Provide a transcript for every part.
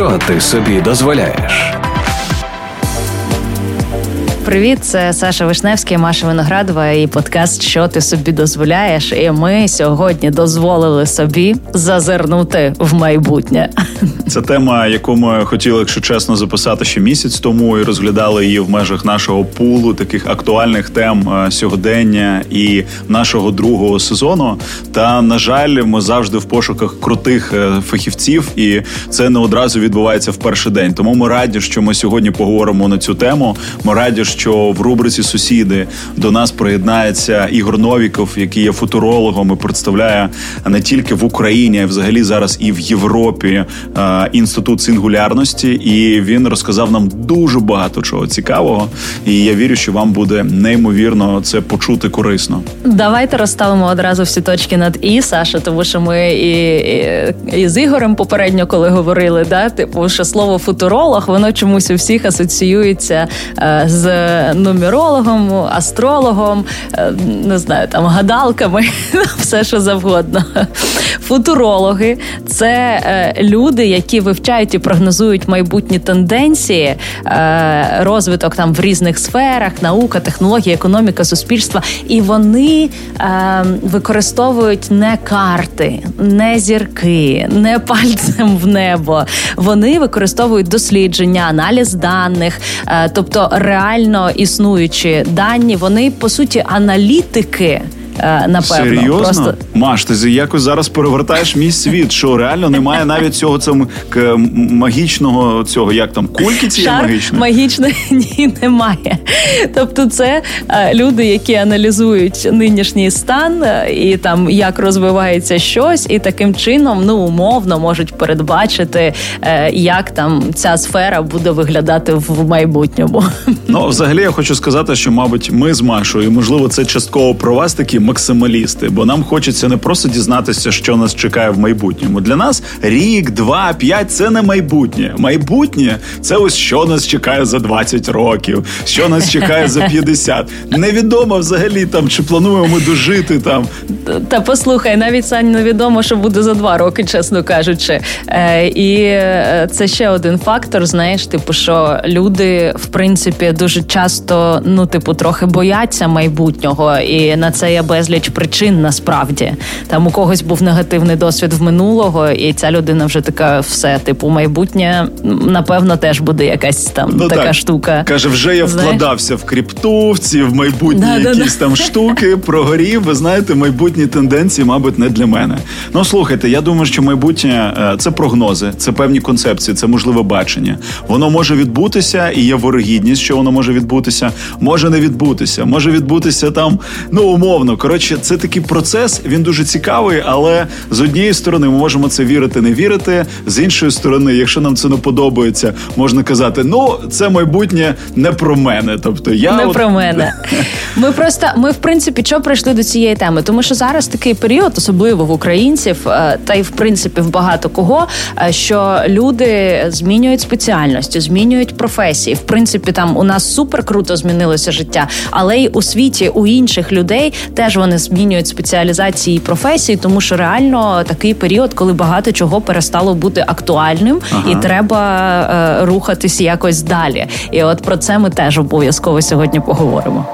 Що ти собі дозволяєш? Привіт, це Саша Вишневський, Маша Виноградова і подкаст Що ти собі дозволяєш? І ми сьогодні дозволили собі зазирнути в майбутнє. Це тема, яку ми хотіли, якщо чесно, записати ще місяць тому і розглядали її в межах нашого пулу таких актуальних тем е, сьогодення і нашого другого сезону. Та на жаль, ми завжди в пошуках крутих е, фахівців, і це не одразу відбувається в перший день. Тому ми раді, що ми сьогодні поговоримо на цю тему. Ми раді, що в рубриці Сусіди до нас приєднається Ігор Новіков, який є футурологом і представляє не тільки в Україні, а взагалі зараз і в Європі е, інститут сингулярності. І він розказав нам дуже багато чого цікавого. І я вірю, що вам буде неймовірно це почути корисно. Давайте розставимо одразу всі точки над і Саша, тому що ми і, і, і з Ігорем попередньо, коли говорили, да, типу, що слово футуролог, воно чомусь у всіх асоціюється е, з нумерологом, астрологом, е, не знаю, там гадалками, все що завгодно. Футурологи це е, люди, які вивчають і прогнозують майбутні тенденції, е, розвиток там в різних сферах, наука, технологія, економіка, суспільства, і вони використовують не карти, не зірки, не пальцем в небо. Вони використовують дослідження, аналіз даних, тобто реально існуючі дані, вони по суті аналітики. Е, напевно. Серйозно? Просто... Маш, ти якось зараз перевертаєш мій світ, що реально немає навіть цього цього магічного цього, як там, кульки цієї магічної? магічної ні, немає. Тобто, це е, люди, які аналізують нинішній стан е, і там як розвивається щось, і таким чином ну умовно можуть передбачити, як там ця сфера буде виглядати в майбутньому. Ну, взагалі, я хочу сказати, що, мабуть, ми з Машою, і можливо, це частково про вас такі максималісти, бо нам хочеться не просто дізнатися, що нас чекає в майбутньому. Для нас рік, два, п'ять це не майбутнє. Майбутнє це ось що нас чекає за 20 років, що нас чекає за 50. Невідомо взагалі там чи плануємо ми дожити там. Та послухай, навіть Сань невідомо, що буде за два роки, чесно кажучи. Е, І е, це ще один фактор. Знаєш, типу, що люди в принципі дуже часто, ну, типу, трохи бояться майбутнього, і на це є безліч причин насправді. Там у когось був негативний досвід в минулого, і ця людина вже така, все, типу, майбутнє, напевно, теж буде якась там ну, така так. штука. Каже, вже я Знаєш? вкладався в крипту, в ці в майбутні да, якісь да, там штуки, прогорів. Ви знаєте, майбутні тенденції, мабуть, не для мене. Ну слухайте, я думаю, що майбутнє е, це прогнози, це певні концепції, це можливе бачення. Воно може відбутися, і є ворогідність, що воно може відбутися, може не відбутися, може відбутися там, ну умовно. Коротше, це такий процес, він дуже цікавий, але з однієї сторони ми можемо це вірити, не вірити. З іншої сторони, якщо нам це не подобається, можна казати: ну це майбутнє не про мене. Тобто я не от... про мене. Ми просто ми в принципі що прийшли до цієї теми, тому що зараз такий період, особливо в українців, е, та й в принципі в багато кого, е, що люди змінюють спеціальності, змінюють професії. В принципі, там у нас супер круто змінилося життя, але й у світі у інших людей теж вони змінюють спеціалізації і професії, тому що реально такий період, коли багато чого перестало бути актуальним, ага. і треба е, рухатись якось далі. І от про це ми теж обов'язково сьогодні поговоримо.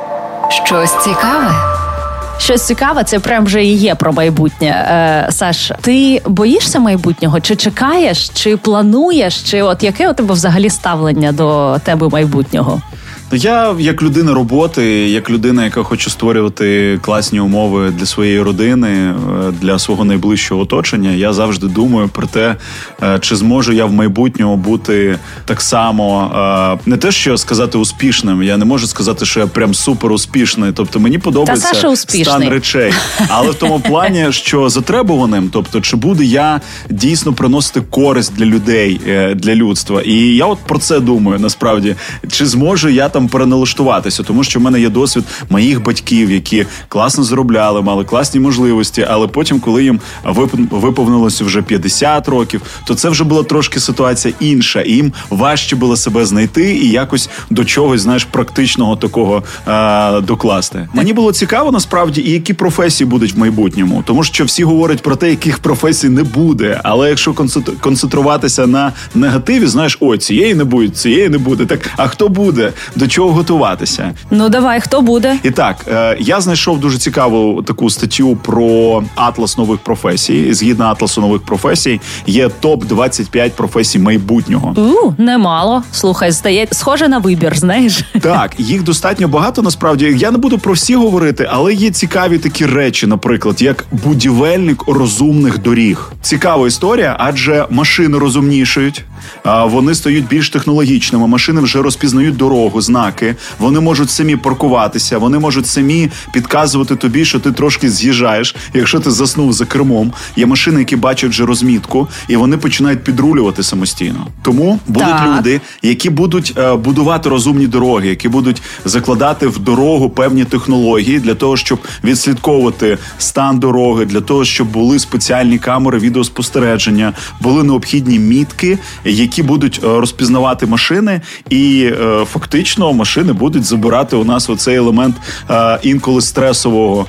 Щось цікаве. Щось цікаве, це прям вже і є про майбутнє. Е, Саш, ти боїшся майбутнього? Чи чекаєш, чи плануєш, чи от яке у тебе взагалі ставлення до тебе майбутнього? Я як людина роботи, як людина, яка хоче створювати класні умови для своєї родини, е, для свого найближчого оточення, я завжди думаю про те, е, чи зможу я в майбутньому бути так само, е, не те, що сказати успішним. Я не можу сказати, що я прям супер успішний. Тобто мені подобається стан речей, але в тому плані, що затребуваним, тобто, чи буду я дійсно приносити користь для людей, для людства, і я от про це думаю насправді, чи зможу я там переналаштуватися, тому що в мене є досвід моїх батьків, які класно заробляли, мали класні можливості. Але потім, коли їм виповнилося вже 50 років, то це вже була трошки ситуація інша, і їм важче було себе знайти і якось до чогось, знаєш, практичного такого е- докласти. Мені було цікаво насправді, і які професії будуть в майбутньому, тому що всі говорять про те, яких професій не буде. Але якщо концентруватися на негативі, знаєш, о, цієї не буде, цієї не буде. Так а хто буде? До чого готуватися? Ну давай, хто буде? І так, е, я знайшов дуже цікаву таку статтю про атлас нових професій. Згідно атласу нових професій, є топ 25 професій майбутнього. У, немало. Слухай, стає схоже на вибір. Знаєш, так їх достатньо багато. Насправді я не буду про всі говорити, але є цікаві такі речі, наприклад, як будівельник розумних доріг. Цікава історія, адже машини розумнішають. Вони стають більш технологічними. Машини вже розпізнають дорогу, знаки. Вони можуть самі паркуватися, вони можуть самі підказувати тобі, що ти трошки з'їжджаєш. Якщо ти заснув за кермом, є машини, які бачать вже розмітку, і вони починають підрулювати самостійно. Тому будуть так. люди, які будуть е, будувати розумні дороги, які будуть закладати в дорогу певні технології для того, щоб відслідковувати стан дороги, для того, щоб були спеціальні камери відеоспостереження, були необхідні мітки які будуть е, розпізнавати машини, і е, фактично машини будуть забирати у нас оцей елемент е, інколи стресового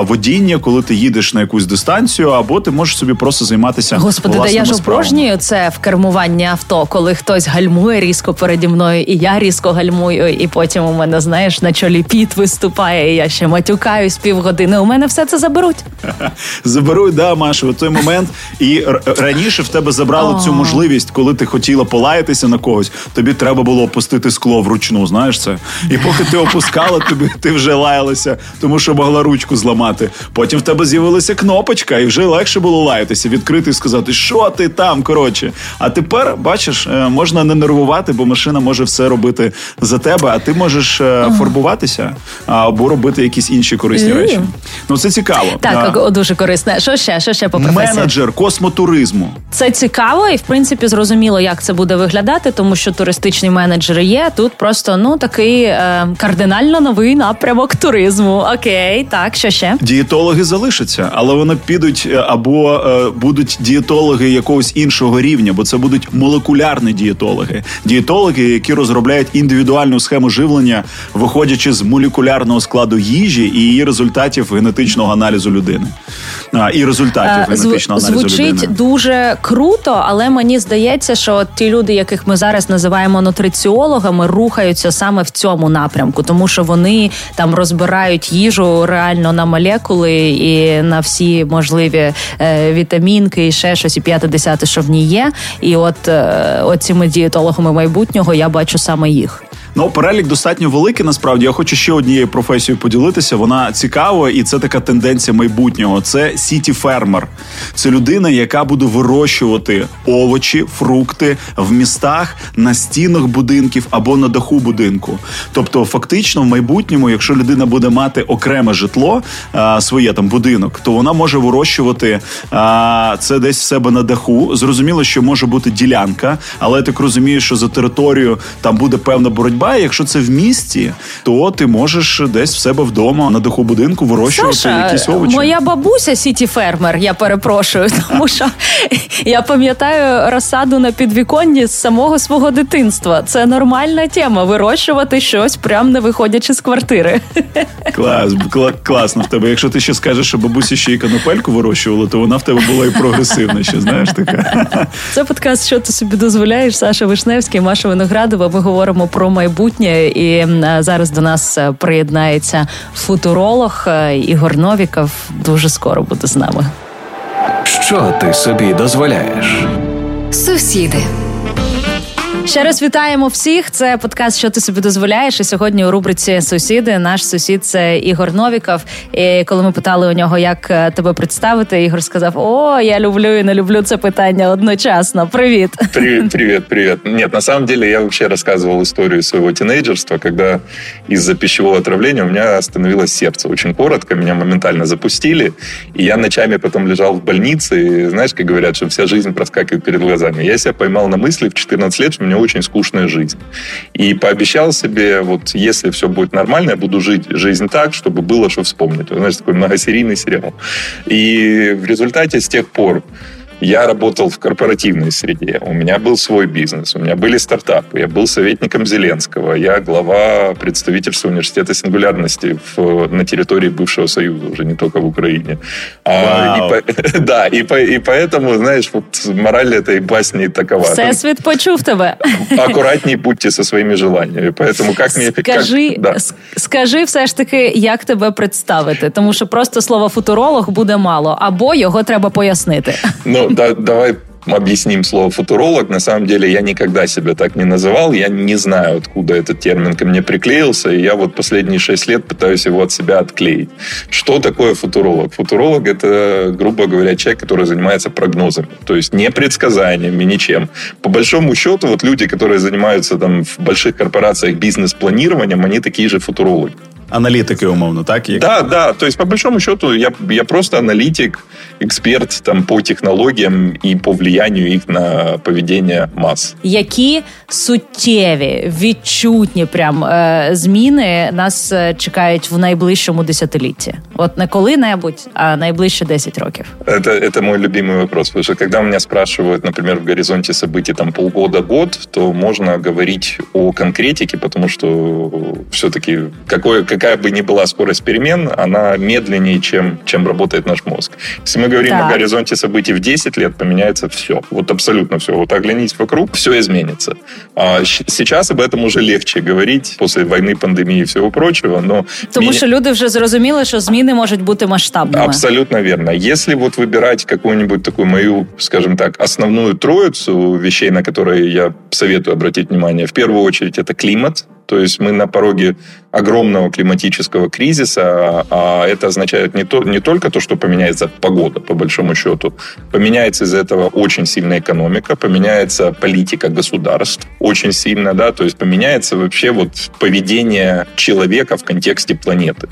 водіння, коли ти їдеш на якусь дистанцію, або ти можеш собі просто займатися. Господи, да я ж обожнюю це в кермуванні авто, коли хтось гальмує різко переді мною, і я різко гальмую, і потім у мене знаєш на чолі піт виступає. і Я ще матюкаюсь півгодини. У мене все це заберуть. Заберуть, да, Маша, в той момент. І раніше в тебе забрали цю можливість, коли ти хотіла полаятися на когось, тобі треба було опустити скло вручну. Знаєш це? І поки ти опускала, тобі ти вже лаялася, тому що могла ручку зламати. Потім в тебе з'явилася кнопочка, і вже легше було лаятися, відкрити і сказати, що ти там. Коротше. А тепер бачиш, е, можна не нервувати, бо машина може все робити за тебе, а ти можеш ага. Е, фарбуватися або робити якісь інші корисні речі. Ну це цікаво. Так, а. дуже корисне. Що ще? Що ще по професії? Менеджер космотуризму. Це цікаво і в принципі зрозуміло як це буде виглядати, тому що туристичні менеджери є. Тут просто ну такий е, кардинально новий напрямок туризму. Окей, так що ще дієтологи залишаться, але вони підуть е, або е, будуть дієтологи якогось іншого рівня, бо це будуть молекулярні дієтологи, дієтологи, які розробляють індивідуальну схему живлення, виходячи з молекулярного складу їжі і її результатів генетичного аналізу людини. А, І результатів е, генетичного аналізу звучить людини. дуже круто, але мені здається, що ті люди, яких ми зараз називаємо нутриціологами, рухаються саме в цьому напрямку, тому що вони там розбирають їжу реально на молекули і на всі можливі е, вітамінки, і ще щось, і п'яте десяте, що в ній є. І от, е, от цими дієтологами майбутнього я бачу саме їх. Ну, перелік достатньо великий. Насправді я хочу ще однією професією поділитися. Вона цікава, і це така тенденція майбутнього. Це сіті фермер. Це людина, яка буде вирощувати овочі, фрукти в містах на стінах будинків або на даху будинку. Тобто, фактично, в майбутньому, якщо людина буде мати окреме житло, а, своє там будинок, то вона може вирощувати а, це десь в себе на даху. Зрозуміло, що може бути ділянка, але я так розумію, що за територію там буде певна боротьба боротьба. Якщо це в місті, то ти можеш десь в себе вдома на даху будинку вирощувати Саша, якісь овочі. Моя бабуся сіті фермер. Я перепрошую, тому що я пам'ятаю розсаду на підвіконні з самого свого дитинства. Це нормальна тема вирощувати щось, прям не виходячи з квартири. Клас, кла, класно в тебе. Якщо ти ще скажеш, що бабуся ще й канопельку вирощувала, то вона в тебе була і прогресивна. Ще знаєш така. Це подкаст, що ти собі дозволяєш, Саша Вишневський, Маша Виноградова. Ми говоримо про майбутнє майбутнє. І е, зараз до нас е, приєднається футуролог е, Ігор Новіков. Дуже скоро буде з нами. Що ти собі дозволяєш? Сусіди. Ще раз вітаємо всіх. Це подкаст, що ти собі дозволяєш. І сьогодні у рубриці Сусіди наш сусід це Ігор Новіков. І коли ми питали у нього, як е, тебе представити, Ігор сказав: О, я люблю і не люблю це питання одночасно. Привіт. Привет, привет, привет. Нет, на самом деле я вообще рассказывал историю своего тинейджерства, когда из-за пищевого отравления у меня остановилось сердце. Очень коротко, меня моментально запустили, и я ночами потом лежал в больнице, и знаешь, как говорят, что вся жизнь проскакивает перед глазами. Я себя поймал на мысли в 14 лет, что мне очень скучная жизнь. И пообещал себе, вот если все будет нормально, я буду жить жизнь так, чтобы было что вспомнить. Знаешь, такой многосерийный сериал. И в результате с тех пор я работал в корпоративной среде, у меня был свой бизнес, у меня были стартапы, я был советником Зеленского, я глава представительства университета сингулярности в, на территории бывшего Союза, уже не только в Украине. А, и по, да, и, по, и поэтому, знаешь, вот мораль этой басни такова. Всесвіт почув тебе. Аккуратней будьте со своими желаниями. Поэтому как мне... Скажи, как, да. скажи все ж таки, як тебе представити, тому що просто слово футуролог буде мало, або його треба пояснити. Ну, да, давай объясним слово футуролог. На самом деле я никогда себя так не называл. Я не знаю, откуда этот термин ко мне приклеился. И я вот последние шесть лет пытаюсь его от себя отклеить. Что такое футуролог? Футуролог – это, грубо говоря, человек, который занимается прогнозами. То есть не предсказаниями, ничем. По большому счету, вот люди, которые занимаются там в больших корпорациях бизнес-планированием, они такие же футурологи Аналітики, умовно, так? Як... Да, да. То есть, по большому счету, я, я просто аналитик, эксперт там, по технологиям и по влиянию их на поведение масс. Які суттєві, відчутні прям е, зміни нас чекають в найближчому десятилітті? От не коли-небудь, а найближче 10 років. Это, это мой любимый вопрос, потому что когда меня спрашивают, например, в горизонте событий там полгода-год, то можно говорить о конкретике, потому что все-таки какое, какая бы ни была скорость перемен, она медленнее, чем, чем работает наш мозг. Если мы говорим так. о горизонте событий в 10 лет, поменяется все. Вот абсолютно все. Вот оглянись вокруг, все изменится. А сейчас об этом уже легче говорить после войны, пандемии и всего прочего, но... Тому меня... що люди вже зрозуміли, що зміни можуть бути масштабними. Абсолютно верно. Если вот выбирать какую-нибудь такую мою, скажем так, основную троицу вещей, на которые я советую обратить внимание, в первую очередь это климат, то есть мы на пороге огромного климатического кризиса, а это означает не, то, не только то, что поменяется погода, по большому счету, поменяется из-за этого очень сильная экономика, поменяется политика государств очень сильно, да, то есть поменяется вообще вот поведение человека в контексте планеты.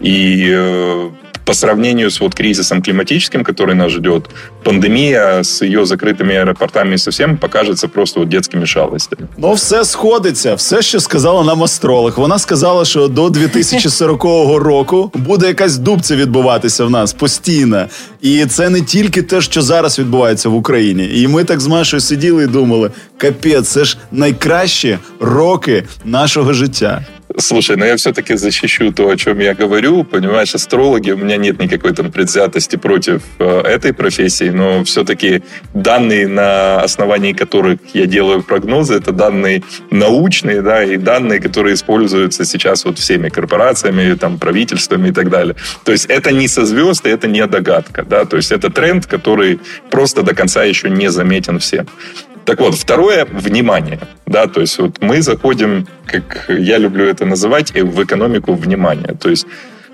И э, по сравнению с вот кризисом климатическим, который нас ждет, пандемия с ее закрытыми аэропортами совсем покажется просто вот детскими шалостями. Ну, все сходиться. Все, що сказала нам астролог. Вона сказала, що до 2040 року буде якась дубця відбуватися в нас постійно. І це не тільки те, що зараз відбувається в Україні. І ми так з Машою сиділи і думали: капець, це ж найкращі роки нашого життя. Слушай, ну я все-таки защищу то, о чем я говорю. Понимаешь, астрологи, у меня нет никакой там предвзятости против э, этой профессии, но все-таки данные, на основании которых я делаю прогнозы, это данные научные, да, и данные, которые используются сейчас вот всеми корпорациями, там, правительствами и так далее. То есть это не со звезд, это не догадка, да, то есть это тренд, который просто до конца еще не заметен всем. Так вот, второе – внимание. Да, то есть вот мы заходим, как я люблю это называть, в экономику внимания. То есть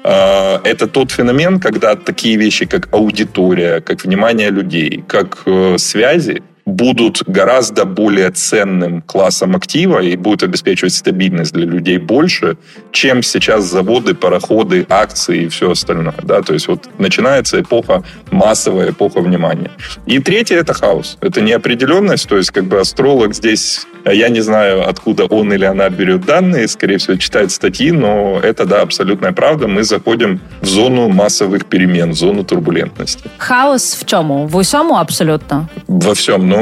э, это тот феномен, когда такие вещи, как аудитория, как внимание людей, как э, связи, будут гораздо более ценным классом актива и будут обеспечивать стабильность для людей больше, чем сейчас заводы, пароходы, акции и все остальное. Да? То есть вот начинается эпоха, массовая эпоха внимания. И третье – это хаос. Это неопределенность, то есть как бы астролог здесь я не знаю, откуда он или она берет данные, скорее всего, читает статьи, но это, да, абсолютная правда. Мы заходим в зону массовых перемен, в зону турбулентности. Хаос в чому? В усьому абсолютно? Во всем. Ну,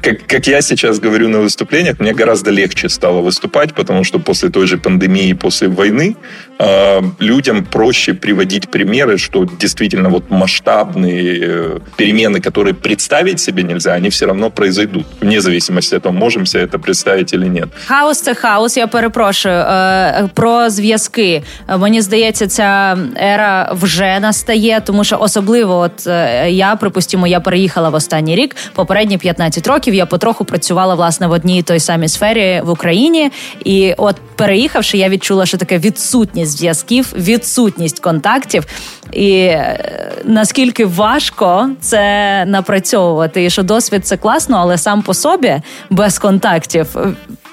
как, как я сейчас говорю на выступлениях, мне гораздо легче стало выступать, потому что после той же пандемии, после войны, э, людям проще приводить примеры, что действительно вот масштабные э, перемены, которые представить себе нельзя, они все равно произойдут, вне зависимости от того, можем себе это представить или нет. Хаос це хаос. Я перепрошую е, про зв'язки. Мені здається, ця ера вже настає, тому що особливо, от е, я припустимо, я переїхала в останній рік. Попередні 15 років я потроху працювала власне в одній той самій сфері в Україні, і от переїхавши, я відчула, що таке відсутність зв'язків, відсутність контактів, і е, наскільки важко це напрацьовувати, і що досвід це класно, але сам по собі без контактів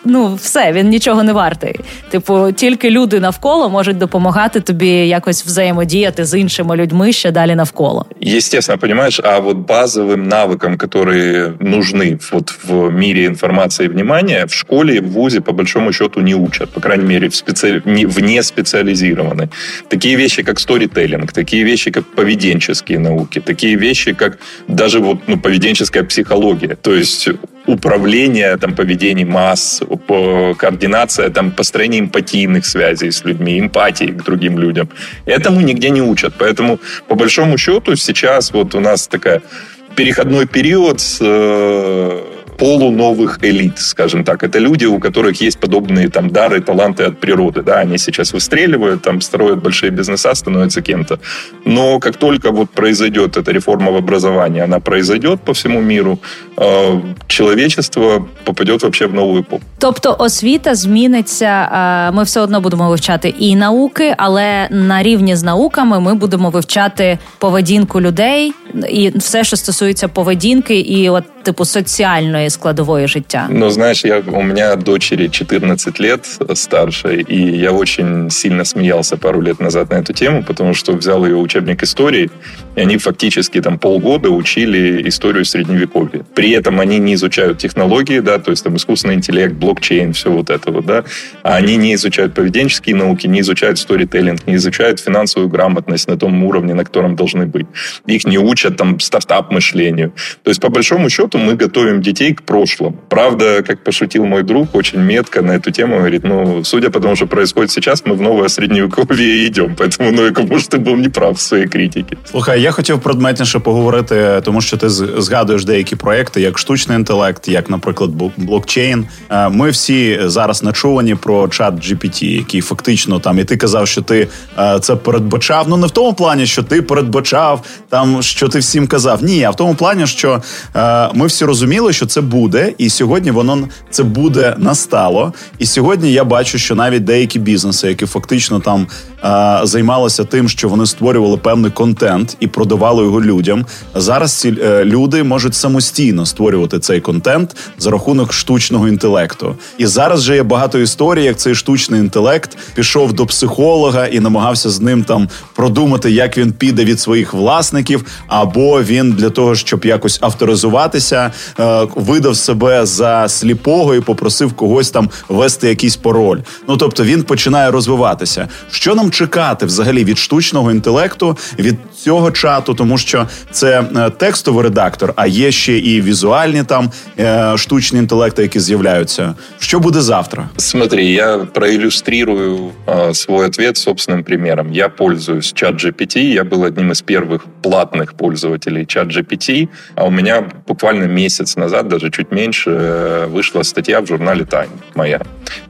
ну все, він нічого не вартий. Типу, тільки люди навколо можуть допомагати тобі якось взаємодіяти з іншими людьми ще далі навколо. Естественно, понимаешь, а вот базовым навыкам, которые нужны вот в мире информации и внимания, в школе, в ВУЗе, по большому счету, не учат. По крайней мере, в специ... не, вне специализированной. Такие вещи, как сторителлинг, такие вещи, как поведенческие науки, такие вещи, как даже вот, ну, поведенческая психология. То есть управление там, поведением масс, координация, там, построение эмпатийных связей с людьми, эмпатии к другим людям. Этому нигде не учат. Поэтому, по большому счету, сейчас вот у нас такая переходной период с э, полуновых элит, скажем так. Это люди, у которых есть подобные там дары, таланты от природы. Да, они сейчас выстреливают, там строят большие бизнеса, становятся кем-то. Но как только вот произойдет эта реформа в образовании, она произойдет по всему миру, э, человечество попадет вообще в нову епоху. Тобто освіта зміниться. Ми все одно будемо вивчати і науки, але на рівні з науками ми будемо вивчати поведінку людей і все, що стосується поведінки, і от типу соціальної складової життя? Ну, знаешь, я, у меня дочери 14 лет старшей, и я очень сильно смеялся пару лет назад на эту тему, потому что взял ее учебник истории, и они фактически там полгода учили историю Средневековья. При этом они не изучают технологии, да, то есть там искусственный интеллект, блокчейн, все вот это вот, да, а они не изучают поведенческие науки, не изучают сторителлинг, не изучают финансовую грамотность на том уровне, на котором должны быть. Их не учат там стартап-мышлению. То есть, по большому счету, мы готовим детей к прошлому. Правда, как пошутил мой друг, очень метко на эту тему, говорит, ну, судя по тому, что происходит сейчас, мы в новое средневековье идем. Поэтому, ну, может, ты был неправ в своїй критиці. Слухай, я хотів предметніше поговорити, тому що ти згадуєш деякі проекти, як штучний інтелект, як, наприклад, блокчейн. Е, ми всі зараз начувані про чат GPT, який фактично там, і ти казав, що ти е, це передбачав. Ну не в тому плані, що ти передбачав там, що ти всім казав. Ні, а в тому плані, що е, ми всі розуміли, що це буде, і сьогодні воно це буде настало. І сьогодні я бачу, що навіть деякі бізнеси, які фактично там займалися тим, що вони створювали певний контент і продавали його людям. Зараз ці е, люди можуть самостійно створювати цей контент за рахунок штучного інтелекту. І зараз же є багато історій, як цей штучний інтелект пішов до психолога і намагався з ним там продумати, як він піде від своїх власників, або він для того, щоб якось авторизуватися, е, видав себе за сліпого і попросив когось там вести якийсь пароль. Ну тобто він починає розвиватися. Що нам чекати взагалі від штучного інтелекту, від цього чату, тому що це е, текстовий редактор, а є ще і візуальні там е, штучні інтелекти, які з'являються. Що буде завтра? Смотри, я проиллюстрирую э, свой ответ собственным примером. Я пользуюсь чат GPT, я был одним из первых платных пользователей чат GPT, а у меня буквально месяц назад, даже чуть меньше, э, вышла статья в журнале Time моя.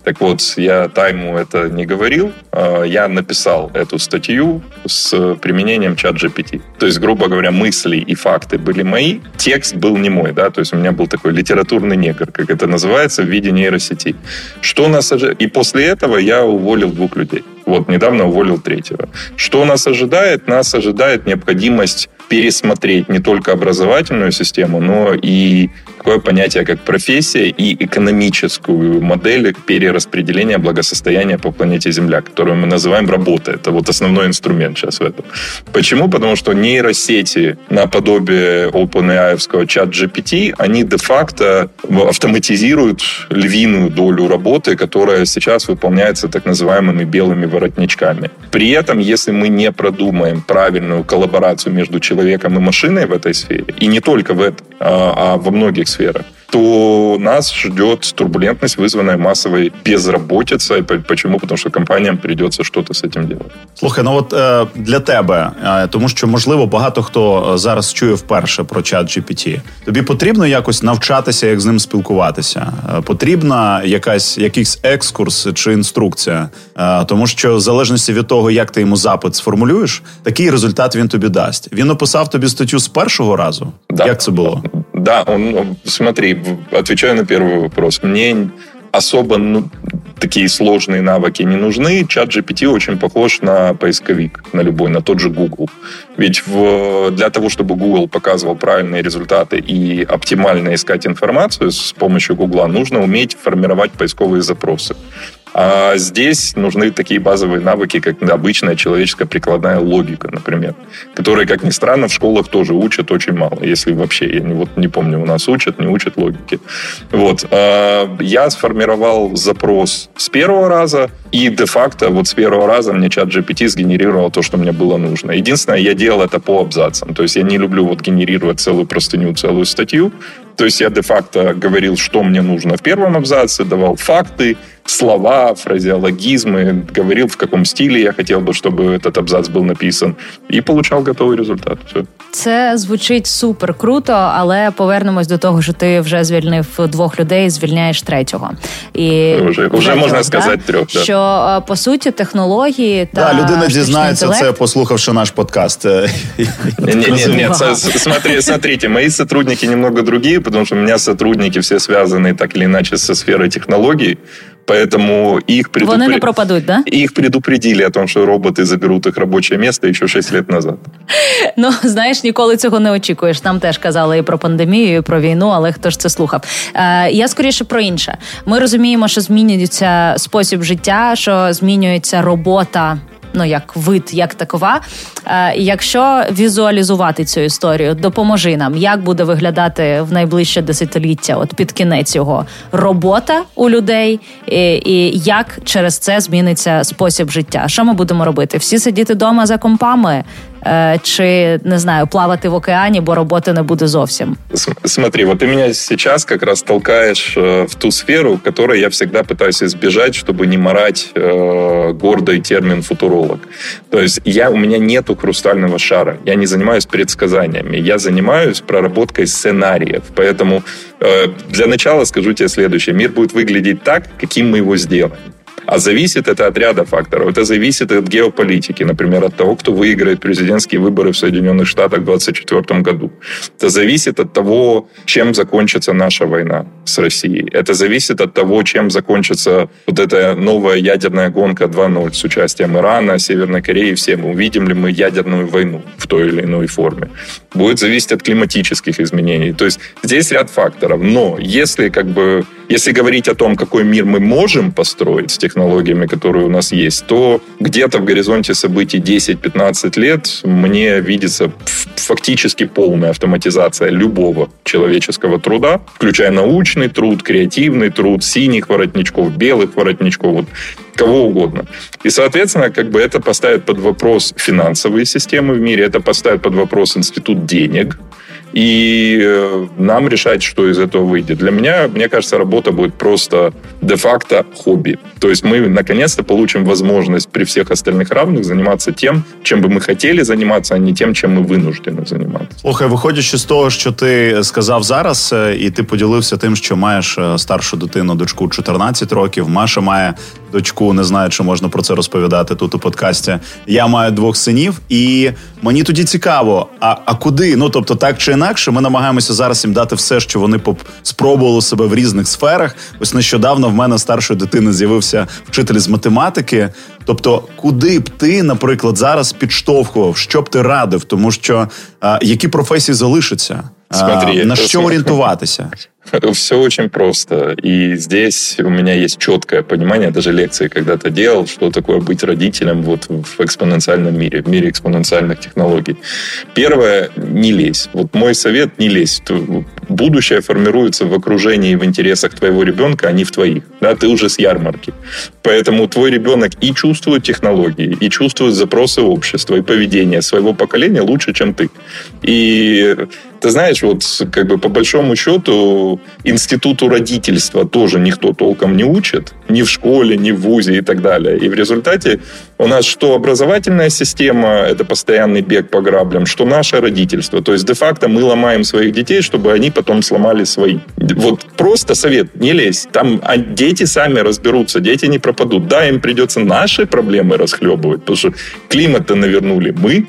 Так вот, я Тайму это не говорил, э, я написал эту статью с применением чат GPT. То есть, грубо говоря, мысли и факты были мои, текст был не мой, да, то есть у меня был такой литературный негр, как это называется, в виде нейросети. Что нас? И после этого я уволил двух людей. Вот недавно уволил третьего. Что нас ожидает? Нас ожидает необходимость пересмотреть не только образовательную систему, но и такое понятие, как профессия и экономическую модель перераспределения благосостояния по планете Земля, которую мы называем работа. Это вот основной инструмент сейчас в этом. Почему? Потому что нейросети наподобие OpenAI чат GPT, они де-факто автоматизируют львиную долю работы, которая сейчас выполняется так называемыми белыми воротничками. При этом, если мы не продумаем правильную коллаборацию между человеком и машиной в этой сфере, и не только в этой, а, а во многих сферах, то нас ждет турбулентность, вызванная массовой безработицей. Почему? Потому що компаніям придется что-то з цим делать. Слухай, ну от е, для тебе, е, тому що можливо багато хто зараз чує вперше про чат GPT. Тобі потрібно якось навчатися, як з ним спілкуватися. Е, потрібна якась якийсь екскурс чи інструкція, е, тому що в залежності від того, як ти йому запит сформулюєш, такий результат він тобі дасть. Він описав тобі статтю з першого разу. Да. Як це було? Да, он, смотри, отвечаю на первый вопрос. Мне особо ну, такие сложные навыки не нужны. Чат GPT очень похож на поисковик, на любой, на тот же Google. Ведь в, для того, чтобы Google показывал правильные результаты и оптимально искать информацию с помощью Google, нужно уметь формировать поисковые запросы. А здесь нужны такие базовые навыки, как обычная человеческая прикладная логика, например, которые, как ни странно, в школах тоже учат очень мало, если вообще, я не, вот не помню, у нас учат, не учат логики. Вот. А, я сформировал запрос с первого раза, и де-факто вот с первого раза мне чат GPT сгенерировал то, что мне было нужно. Единственное, я делал это по абзацам, то есть я не люблю вот генерировать целую простыню, целую статью, то есть я де-факто говорил, что мне нужно в первом абзаце, давал факты, слова, фразеологизмы, говорил, в каком стиле я хотел бы, чтобы этот абзац был написан, і получав готовий результат. Все. Це звучить супер круто, але повернемось до того, що ти вже звільнив двох людей, звільняєш третього. І вже, вже можна да? сказати трьох. Да. Що по суті технології та да, людина дізнається це, послухавши наш подкаст. Нет, смотри, смотрите, мои сотрудники немного другие, потому что у меня сотрудники все связаны так или иначе со сферой технологий. Поэтому их, предупр... Вони не пропадуть, да? их предупредили о том, що роботи заберуть їх робоче місце ще 6 років назад. Ну, знаєш, ніколи цього не очікуєш. Нам теж казали і про пандемію, і про війну, але хто ж це слухав? Е, Я скоріше про інше. Ми розуміємо, що змінюється спосіб життя, що змінюється робота ну як вид, як такова. Е, якщо візуалізувати цю історію, допоможи нам, як буде виглядати в найближче десятиліття, от під кінець його робота у людей, і, і як через це зміниться спосіб життя. Що ми будемо робити? Всі сидіти вдома за компами, чи не знаю, плавати в океані, бо роботи не буде зовсім. Смотри, вот ты меня сейчас как раз толкаешь э, в ту сферу, которой я всегда пытаюсь избежать, чтобы не морать э, гордый термин футуролог. То есть я, у меня нету хрустального шара, я не занимаюсь предсказаниями, я занимаюсь проработкой сценариев. Поэтому э, для начала скажу тебе следующее. Мир будет выглядеть так, каким мы его сделаем. А зависит это от ряда факторов. Это зависит от геополитики, например, от того, кто выиграет президентские выборы в Соединенных Штатах в 2024 году. Это зависит от того, чем закончится наша война с Россией. Это зависит от того, чем закончится вот эта новая ядерная гонка 2.0 с участием Ирана, Северной Кореи, всем. Увидим ли мы ядерную войну в той или иной форме. Будет зависеть от климатических изменений. То есть здесь ряд факторов. Но если как бы если говорить о том, какой мир мы можем построить с технологиями, которые у нас есть, то где-то в горизонте событий 10-15 лет мне видится фактически полная автоматизация любого человеческого труда, включая научный труд, креативный труд, синих воротничков, белых воротничков, вот, кого угодно. И, соответственно, как бы это поставит под вопрос финансовые системы в мире, это поставит под вопрос институт денег, и э, нам решать, что из этого выйдет. Для меня, мне кажется, работа будет просто де-факто хобби. То есть мы наконец-то получим возможность при всех остальных равных заниматься тем, чем бы мы хотели заниматься, а не тем, чем ми винуждені займатися. Слухай, виходячи з того, що ти сказав зараз, е, і ти поділився тим, що маєш е, старшу дитину, дочку 14 років. Маша має дочку, не знаю, чи можна про це розповідати тут у подкасті. Я маю двох синів, і мені тоді цікаво, а а куди? Ну тобто, так чи інакше, ми намагаємося зараз їм дати все, що вони спробували себе в різних сферах. Ось нещодавно в мене старшої дитини з'явився вчитель з математики. Тобто, куди б ти, наприклад, зараз підштовхував, що б ти радив, тому що а, які професії залишаться, Смотри, а, на що орієнтуватися? Все очень просто. И здесь у меня есть четкое понимание, даже лекции когда-то делал, что такое быть родителем вот в экспоненциальном мире, в мире экспоненциальных технологий. Первое, не лезь. Вот мой совет, не лезь. Будущее формируется в окружении и в интересах твоего ребенка, а не в твоих. Да, ты уже с ярмарки. Поэтому твой ребенок и чувствует технологии, и чувствует запросы общества, и поведение своего поколения лучше, чем ты. И ты знаешь, вот как бы по большому счету институту родительства тоже никто толком не учит, ни в школе, ни в ВУЗе и так далее. И в результате у нас что образовательная система, это постоянный бег по граблям, что наше родительство. То есть де-факто мы ломаем своих детей, чтобы они потом сломали свои. Вот просто совет, не лезь. Там а дети сами разберутся, дети не пропадут. Да, им придется наши проблемы расхлебывать, потому что климат-то навернули мы,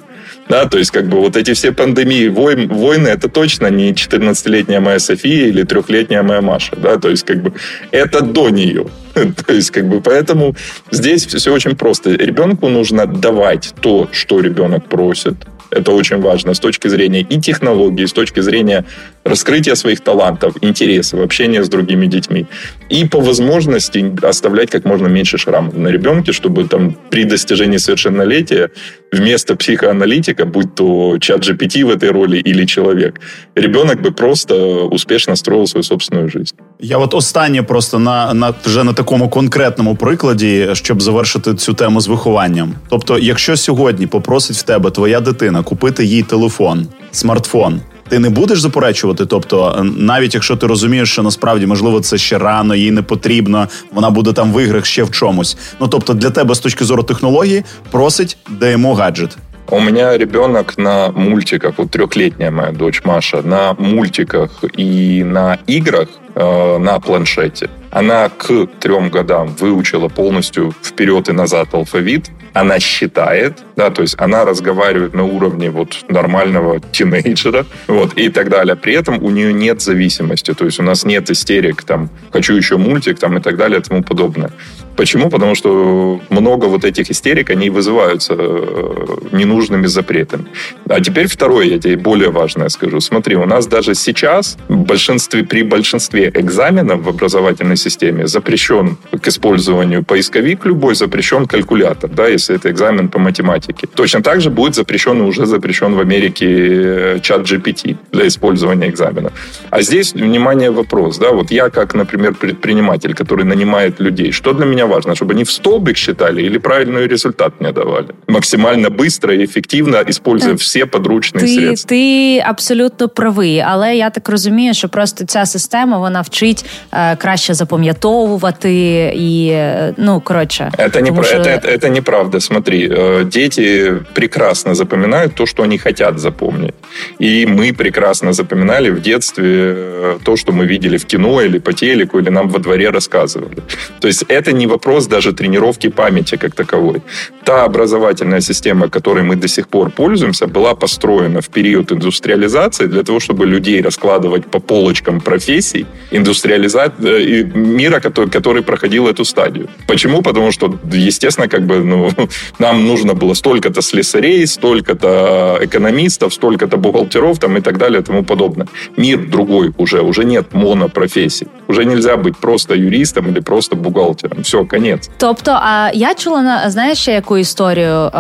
да, то есть как бы вот эти все пандемии, войн, войны, это точно не 14-летняя моя София или трехлетняя моя Маша, да, то есть как бы это до нее. То есть, как бы, поэтому здесь все очень просто. Ребенку нужно давать то, что ребенок просит. Это очень важно с точки зрения и технологий, с точки зрения раскрытия своих талантов, интересов, общения с другими детьми. И по возможности оставлять как можно меньше шрамов на ребенке, чтобы там при достижении совершеннолетия вместо психоаналитика, будь то чат GPT в этой роли или человек, ребенок бы просто успешно строил свою собственную жизнь. Я от останнє просто на на вже на такому конкретному прикладі, щоб завершити цю тему з вихованням. Тобто, якщо сьогодні попросить в тебе твоя дитина купити їй телефон, смартфон, ти не будеш заперечувати. Тобто, навіть якщо ти розумієш, що насправді можливо це ще рано, їй не потрібно, вона буде там в іграх ще в чомусь. Ну тобто, для тебе з точки зору технології просить даємо гаджет. У меня ребенок на мультиках, вот трехлетняя моя дочь Маша, на мультиках и на играх э, на планшете. Она к трем годам выучила полностью вперед и назад алфавит. Она считает, да, то есть она разговаривает на уровне вот нормального тинейджера, вот, и так далее. При этом у нее нет зависимости, то есть у нас нет истерик, там, хочу еще мультик, там, и так далее, и тому подобное. Почему? Потому что много вот этих истерик, они вызываются э, ненужными запретами. А теперь второе, я тебе более важное скажу. Смотри, у нас даже сейчас в большинстве, при большинстве экзаменов в образовательной системе запрещен к использованию поисковик любой, запрещен калькулятор, да, если это экзамен по математике. Точно так же будет запрещен и уже запрещен в Америке э, чат GPT для использования экзамена. А здесь, внимание, вопрос, да, вот я как, например, предприниматель, который нанимает людей, что для меня важно, чтобы они в столбик считали или правильный результат мне давали? Максимально быстро и эффективно, используя все подручные ти, средства. Ти абсолютно правий, але я так розумію, що просто ця система вона вчить е, краще запам'ятовувати і ну коротше. Это, не, що... это, это, это неправда. Смотри, э, дети прекрасно запоминают то, что они хотят запомнить. И мы прекрасно запоминали в детстве э, то, что мы видели в кино или по телеку, или нам во дворе рассказывали. То есть это не вопрос даже тренировки памяти как таковой. Та образовательная система, которой мы до сих пор пользуемся, была построена в период индустриализации для того, чтобы людей раскладывать по полочкам профессий, индустриализация и мира, который, который проходил эту стадию. Почему? Потому что, естественно, как бы, ну, нам нужно было столько-то слесарей, столько-то экономистов, столько-то бухгалтеров там, и так далее и тому подобное. Мир другой уже, уже нет монопрофессий. Уже нельзя быть просто юристом или просто бухгалтером. Все, конець. Тобто, а я чула на знаєш ще яку історію,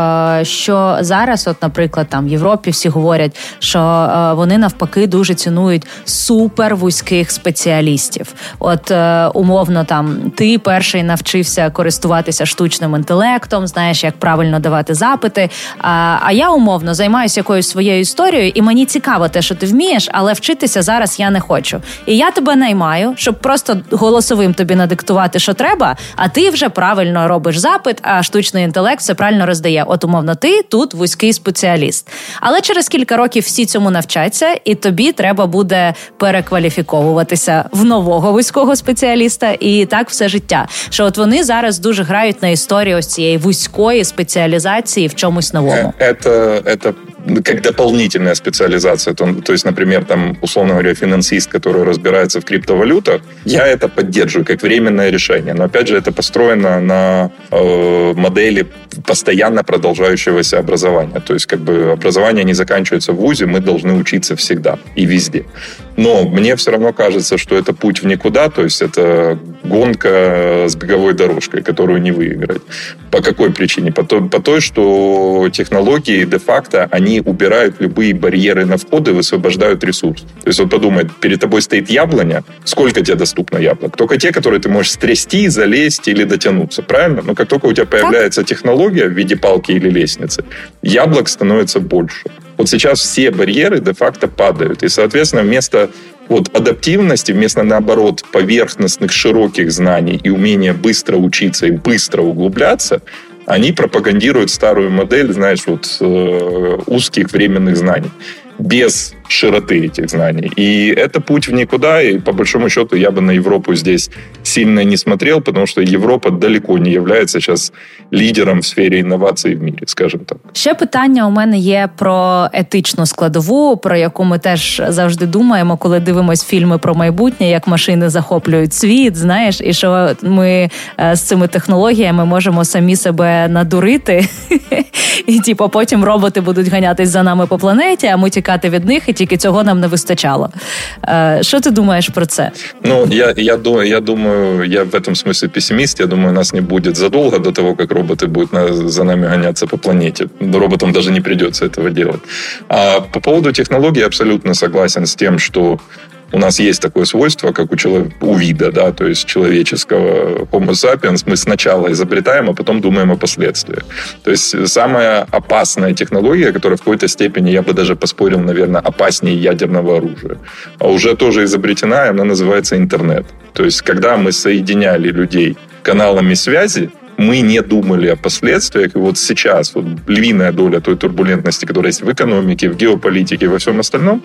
що зараз, от, наприклад, там в Європі всі говорять, що вони навпаки дуже цінують супер вузьких спеціалістів. От е, умовно, там ти перший навчився користуватися штучним інтелектом, знаєш, як правильно давати запити. А а я умовно займаюся якоюсь своєю історією, і мені цікаво те, що ти вмієш, але вчитися зараз я не хочу. І я тебе наймаю, щоб просто голосовим тобі надиктувати, що треба, а ти вже правильно робиш запит, а штучний інтелект все правильно роздає. От, умовно, ти тут вузький спеціаліст. Але через кілька років всі цьому навчаться, і тобі треба буде перекваліфіковуватися в нового вузького спеціаліста, і так все життя. Що от вони зараз дуже грають на історію ось цієї вузької спеціалізації в чомусь новому. Це, это как дополнительная специализация. То, то есть, например, там, условно говоря, финансист, который разбирается в криптовалютах, я это поддерживаю как временное решение. Но, опять же, это построено на э, модели постоянно продолжающегося образования. То есть, как бы, образование не заканчивается в ВУЗе, мы должны учиться всегда и везде. Но мне все равно кажется, что это путь в никуда, то есть это гонка с беговой дорожкой, которую не выиграть. По какой причине? По той, по той что технологии де-факто, они убирают любые барьеры на вход и высвобождают ресурс. То есть вот подумай, перед тобой стоит яблоня, сколько тебе доступно яблок? Только те, которые ты можешь стрясти, залезть или дотянуться, правильно? Но как только у тебя появляется технология в виде палки или лестницы, яблок становится больше. Вот сейчас все барьеры де-факто падают. И, соответственно, вместо вот адаптивности, вместо, наоборот, поверхностных, широких знаний и умения быстро учиться и быстро углубляться, они пропагандируют старую модель, знаешь, вот э, узких временных знаний. Без широты этих знаний. И это путь в никуда, и по большому счету я бы на Европу здесь сильно не смотрел, потому что Европа далеко не является сейчас лидером в сфері інновацій в мірі, скажімо так. Ще питання у мене є про етичну складову, про яку ми теж завжди думаємо, коли дивимося фільми про майбутнє, як машини захоплюють світ, знаєш, і що ми е, з цими технологіями можемо самі себе надурити, і типу, потім роботи будуть ганятись за нами по планеті, а ми тікати від них, і тільки цього нам не вистачало. Що ти думаєш про це? Ну я я я думаю, я в этом смысле пессимист. Я думаю, нас не будет задолго до того, как роботы будут на, за нами гоняться по планете. Роботам даже не придется этого делать. А по поводу технологий абсолютно согласен с тем, что у нас есть такое свойство, как у, человека, у вида, да, то есть человеческого Homo sapiens, мы сначала изобретаем, а потом думаем о последствиях. То есть самая опасная технология, которая в какой-то степени, я бы даже поспорил, наверное, опаснее ядерного оружия, а уже тоже изобретена, она называется интернет. То есть когда мы соединяли людей каналами связи, мы не думали о последствиях. И вот сейчас вот львиная доля той турбулентности, которая есть в экономике, в геополитике во всем остальном,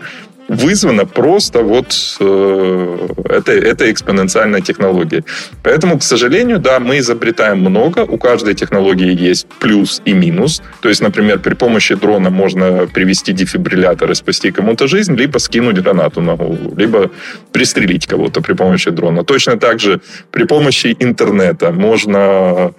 вызвано просто вот э, этой, этой экспоненциальной технологией. Поэтому, к сожалению, да, мы изобретаем много. У каждой технологии есть плюс и минус. То есть, например, при помощи дрона можно привести дефибриллятор и спасти кому-то жизнь, либо скинуть гранату на голову, либо пристрелить кого-то при помощи дрона. Точно так же при помощи интернета можно,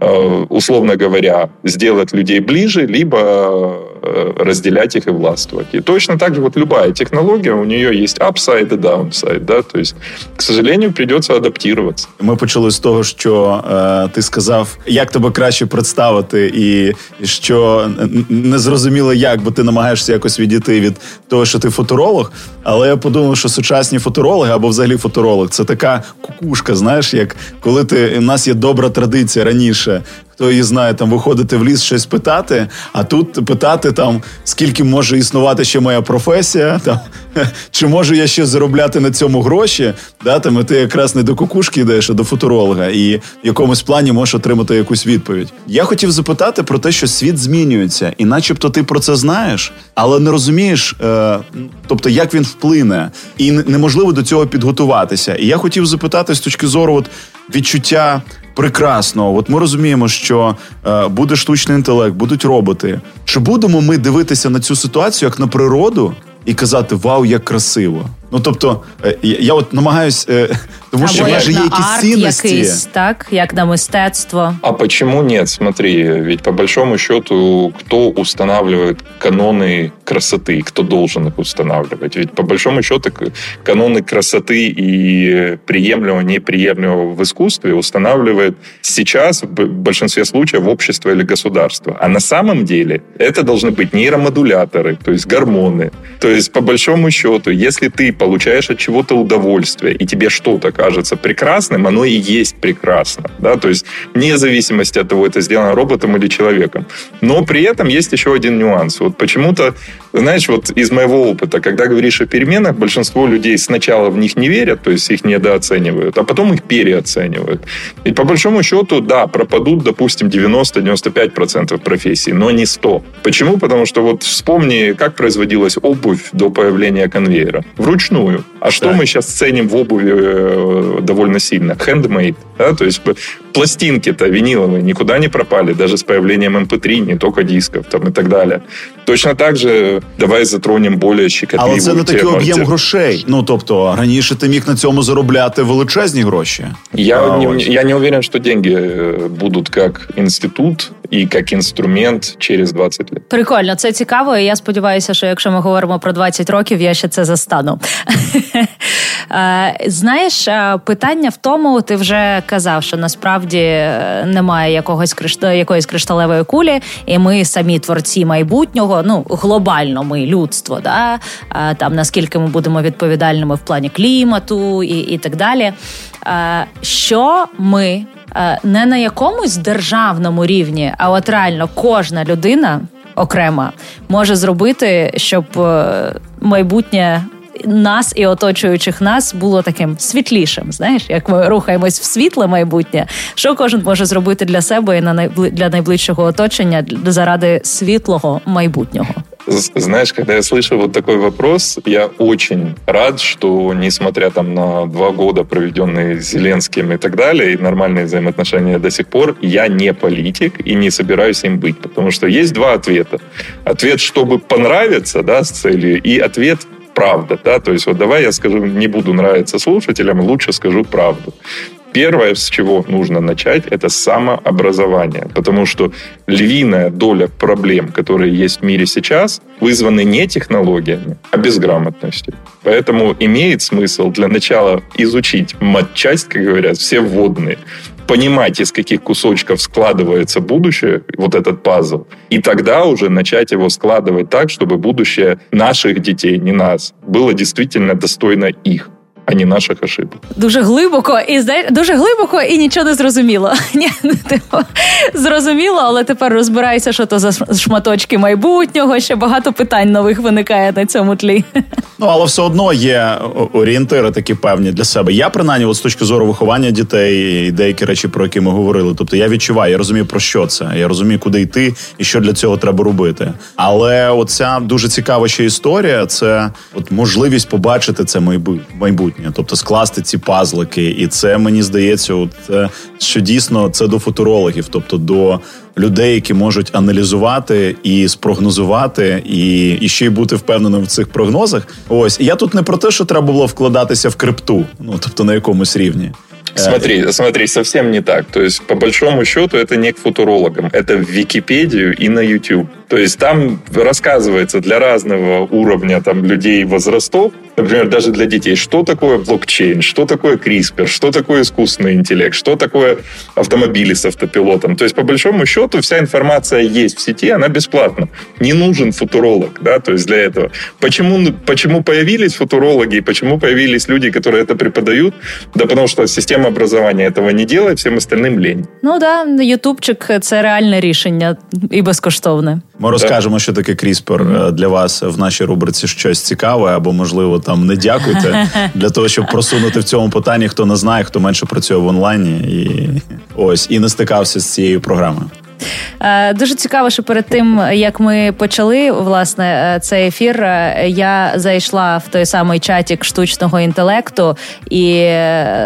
условно говоря, сделать людей ближе, либо э, разделять их и властвовать. И точно так же вот любая технология у нее есть upside и downside, да, то есть, к сожалению, придется адаптироваться. Ми почали з того, що е, ти сказав, як тебе краще представити, і що не зрозуміло як, бо ти намагаєшся якось відійти від того, що ти футуролог. Але я подумав, що сучасні футурологи або взагалі футуролог це така кукушка, знаєш, як коли ти у нас є добра традиція раніше хто її знає, там виходити в ліс, щось питати, а тут питати там, скільки може існувати ще моя професія, там чи можу я ще заробляти на цьому гроші, да, там, і ти якраз не до кукушки йдеш, а до футуролога, і в якомусь плані можеш отримати якусь відповідь. Я хотів запитати про те, що світ змінюється, і начебто ти про це знаєш, але не розумієш, е, тобто як він вплине, і неможливо до цього підготуватися. І я хотів запитати з точки зору от, відчуття прекрасно. От ми розуміємо, що е, буде штучний інтелект, будуть роботи. Чи будемо ми дивитися на цю ситуацію як на природу і казати Вау, як красиво? Ну тобто, е, я от намагаюсь, е, тому Або що як же є якісь арт цінності. якийсь, так, як на мистецтво. А почему нет? Смотри, ведь по большому счету, кто устанавливает каноны красоты, кто должен их устанавливать? Ведь по большому счету каноны красоты и приемлемого, неприемлемого в искусстве устанавливает сейчас в большинстве случаев общество или государство. А на самом деле это должны быть нейромодуляторы, то есть гормоны. То есть по большому счету, если ты получаешь от чего-то удовольствие, и тебе что-то кажется прекрасным, оно и есть прекрасно. Да? То есть вне зависимости от того, это сделано роботом или человеком. Но при этом есть еще один нюанс. Вот почему-то, знаешь, вот из моего опыта, когда говоришь о переменах, большинство людей сначала в них не верят, то есть их недооценивают, а потом их переоценивают. И по большому счету, да, пропадут, допустим, 90-95% профессий, но не 100. Почему? Потому что вот вспомни, как производилась обувь до появления конвейера. Вручную вручную. А что да. мы сейчас ценим в обуви э, довольно сильно? Handmade. Да? То есть пластинки-то виниловые никуда не пропали, даже с появлением MP3, не только дисков там, и так далее. Точно так же давай затронем более щекотливу Але це не такий об'єм грошей. Ну, тобто, раніше ти міг на цьому заробляти величезні гроші. Я, а, не, я не уверен, что деньги э, будут как институт і як інструмент через 20 років. Прикольно, це цікаво. і Я сподіваюся, що якщо ми говоримо про 20 років, я ще це застану. Е, знаєш, е, питання в тому, ти вже казав, що насправді е, немає якогось якоїсь кришталевої кулі, і ми самі творці майбутнього. Ну глобально, ми людство, да там наскільки ми будемо відповідальними в плані клімату і, і так далі. Що ми не на якомусь державному рівні, а от реально кожна людина окрема може зробити, щоб майбутнє нас і оточуючих нас було таким світлішим. Знаєш, як ми рухаємось в світле майбутнє, що кожен може зробити для себе і на для найближчого оточення заради світлого майбутнього. Знаешь, когда я слышу вот такой вопрос, я очень рад, что несмотря там на два года, проведенные Зеленским и так далее, и нормальные взаимоотношения до сих пор, я не политик и не собираюсь им быть. Потому что есть два ответа. Ответ, чтобы понравиться, да, с целью, и ответ правда, да, то есть вот давай я скажу, не буду нравиться слушателям, лучше скажу правду. Первое, с чего нужно начать, это самообразование. Потому что львиная доля проблем, которые есть в мире сейчас, вызваны не технологиями, а безграмотностью. Поэтому имеет смысл для начала изучить матчасть, как говорят, все вводные, понимать, из каких кусочков складывается будущее, вот этот пазл, и тогда уже начать его складывать так, чтобы будущее наших детей, не нас, было действительно достойно их а не наших ошибок. Дуже глибоко і дуже глибоко і нічого не зрозуміло. Ні, ну, типу, зрозуміло, але тепер розбирайся, що то за шматочки майбутнього. Ще багато питань нових виникає на цьому тлі. Ну але все одно є орієнтири такі певні для себе. Я принаймні, от з точки зору виховання дітей і деякі речі, про які ми говорили. Тобто я відчуваю, я розумію про що це. Я розумію, куди йти і що для цього треба робити. Але оця дуже цікава ще історія це от можливість побачити це майбутнє майбутнє, тобто скласти ці пазлики, і це мені здається, от, е, що дійсно це до футурологів, тобто до людей, які можуть аналізувати і спрогнозувати, і і ще й бути впевненим в цих прогнозах. Ось і я тут не про те, що треба було вкладатися в крипту, ну тобто на якомусь рівні. Смотри, смотри, совсем не так. То есть, по большому счету, это не к футурологам. Это в Википедию и на YouTube. То есть, там рассказывается для разного уровня там, людей возрастов, например, даже для детей, что такое блокчейн, что такое CRISPR, что такое искусственный интеллект, что такое автомобили с автопилотом. То есть, по большому счету, вся информация есть в сети, она бесплатна. Не нужен футуролог, да, то есть для этого. Почему, почему появились футурологи и почему появились люди, которые это преподают? Да потому что система образования этого не делает, всем остальным лень. Ну да, ютубчик це реальне рішення і безкоштовне. Ми розкажемо, що таке CRISPR для вас в нашій рубриці щось цікаве, або можливо там не дякуйте для того, щоб просунути в цьому питанні, хто не знає, хто менше працює в онлайні, і ось і не стикався з цією програмою. Е, дуже цікаво, що перед тим як ми почали власне е, цей ефір, е, я зайшла в той самий чатік штучного інтелекту і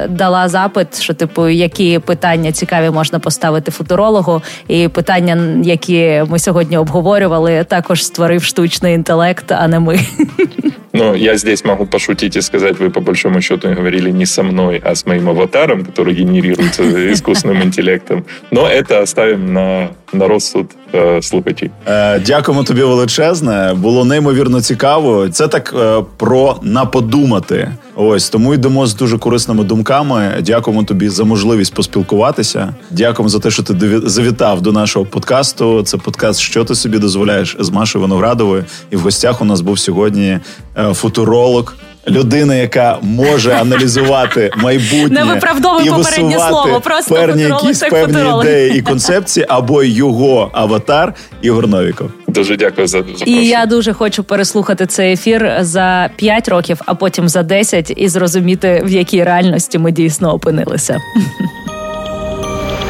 дала запит, що типу, які питання цікаві можна поставити футурологу, і питання, які ми сьогодні обговорювали, також створив штучний інтелект, а не ми. Ну, я здесь могу пошутить и сказать, вы по большому счету говорили не со мной, а с моим аватаром, который генерируется искусственным интеллектом. Но это оставим на, на розсуд е, слухачів. Е, Дякуємо тобі величезне. Було неймовірно цікаво. Це так е, про наподумати. Ось тому йдемо з дуже корисними думками. Дякуємо тобі за можливість поспілкуватися. Дякуємо за те, що ти завітав до нашого подкасту. Це подкаст, що ти собі дозволяєш з Машою Виноградовою. І в гостях у нас був сьогодні е, футуролог людина, яка може аналізувати майбутнє Не і попереднє слово, просто певні якісь певні ідеї і концепції, або його аватар Ігор Новіков. Дуже дякую за запрошення. І я дуже хочу переслухати цей ефір за 5 років, а потім за 10 і зрозуміти, в якій реальності ми дійсно опинилися.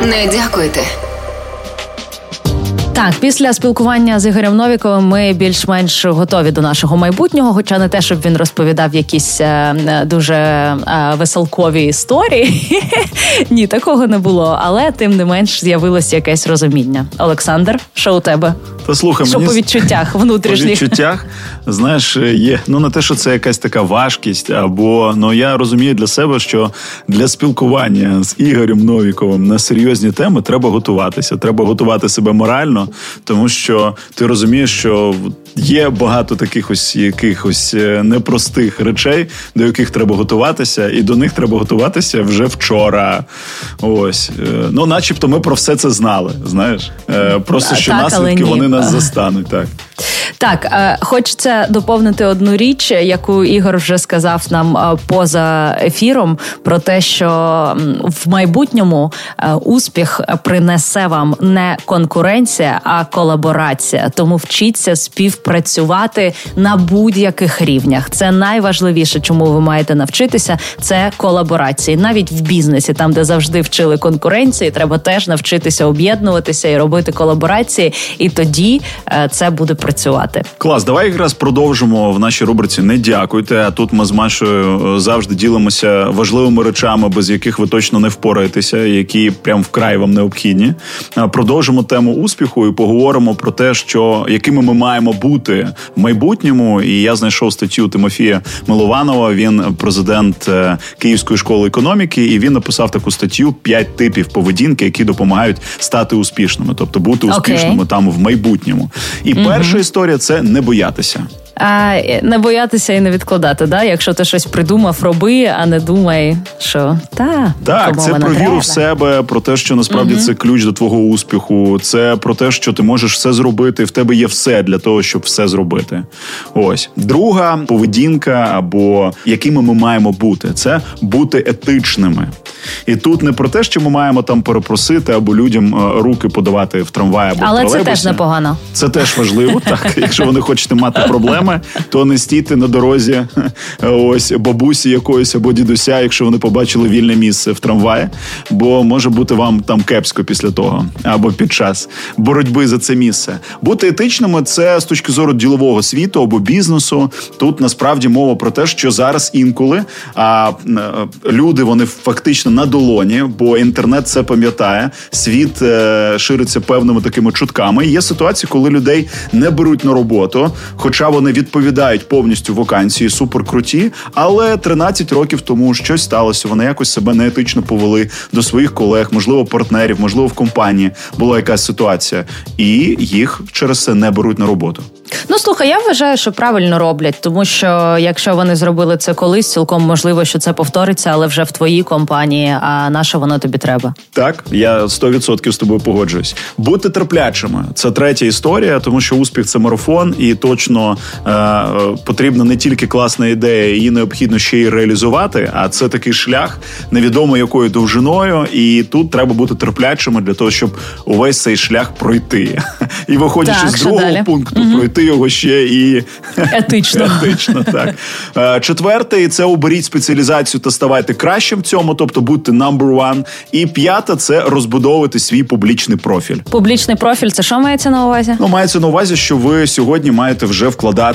Не дякуйте. Так, після спілкування з Ігорем Новіковим ми більш-менш готові до нашого майбутнього, хоча не те, щоб він розповідав якісь е, дуже е, веселкові історії. Ні, такого не було. Але тим не менш з'явилось якесь розуміння. Олександр, що у тебе? Та слухай, що мені по відчуттях внутрішніх? По відчуттях, знаєш, є ну не те, що це якась така важкість, або ну я розумію для себе, що для спілкування з Ігорем Новіковим на серйозні теми треба готуватися. Треба готувати себе морально, тому що ти розумієш, що є багато таких ось якихось е, непростих речей, до яких треба готуватися, і до них треба готуватися вже вчора. Ось е, ну, начебто, ми про все це знали. Знаєш, е, просто що так, наслідки вони нас застануть так. Так, е, хочеться доповнити одну річ, яку Ігор вже сказав нам е, поза ефіром, про те, що в майбутньому е, успіх принесе вам не конкуренція, а колаборація. Тому вчіться співпрацювати на будь-яких рівнях. Це найважливіше, чому ви маєте навчитися. Це колаборації, навіть в бізнесі, там де завжди вчили конкуренції, треба теж навчитися об'єднуватися і робити колаборації, і тоді це буде працювати працювати. Клас, давай якраз продовжимо в нашій рубриці. Не дякуйте. А тут ми з Машою е, завжди ділимося важливими речами, без яких ви точно не впораєтеся, які прям вкрай вам необхідні. Продовжимо тему успіху і поговоримо про те, що якими ми маємо бути в майбутньому. І я знайшов статтю Тимофія Милованова. Він президент е, Київської школи економіки, і він написав таку статтю «П'ять типів поведінки, які допомагають стати успішними, тобто бути успішними okay. там в майбутньому. І mm перша історія це не боятися. А не боятися і не відкладати, да? Якщо ти щось придумав, роби, а не думай, що та так, це про віру в себе, про те, що насправді угу. це ключ до твого успіху. Це про те, що ти можеш все зробити. В тебе є все для того, щоб все зробити. Ось друга поведінка, або якими ми маємо бути, це бути етичними. І тут не про те, що ми маємо там перепросити або людям е, руки подавати в трамвай або але в це теж непогано. Це теж важливо, так якщо ви не хочете мати проблеми, то не стійте на дорозі ось бабусі якоїсь або дідуся, якщо вони побачили вільне місце в трамваї, бо може бути вам там кепсько після того або під час боротьби за це місце. Бути етичними це з точки зору ділового світу або бізнесу. Тут насправді мова про те, що зараз інколи а е, люди вони фактично на долоні, бо інтернет це пам'ятає. Світ е, шириться певними такими чутками. Є ситуації, коли людей не беруть на роботу, хоча вони відповідають повністю вакансії, суперкруті. Але 13 років тому щось сталося. Вони якось себе неетично повели до своїх колег, можливо, партнерів, можливо, в компанії була якась ситуація, і їх через це не беруть на роботу. Ну слухай, я вважаю, що правильно роблять, тому що якщо вони зробили це колись, цілком можливо, що це повториться, але вже в твоїй компанії. А на що воно тобі треба? Так, я 100% з тобою погоджуюсь. Бути терплячими це третя історія, тому що успіх це марафон, і точно потрібна не тільки класна ідея, її необхідно ще й реалізувати. А це такий шлях, невідомо якою довжиною, і тут треба бути терплячими для того, щоб увесь цей шлях пройти. І виходячи так, з другого далі? пункту, угу. пройти його ще і етично. етично так. Е, четвертий це оберіть спеціалізацію та ставайте кращим в цьому, тобто будьте number one. І п'ята це розбудовувати свій публічний профіль. Публічний профіль це що мається на увазі? Ну мається на увазі, що ви сьогодні маєте вже вкладати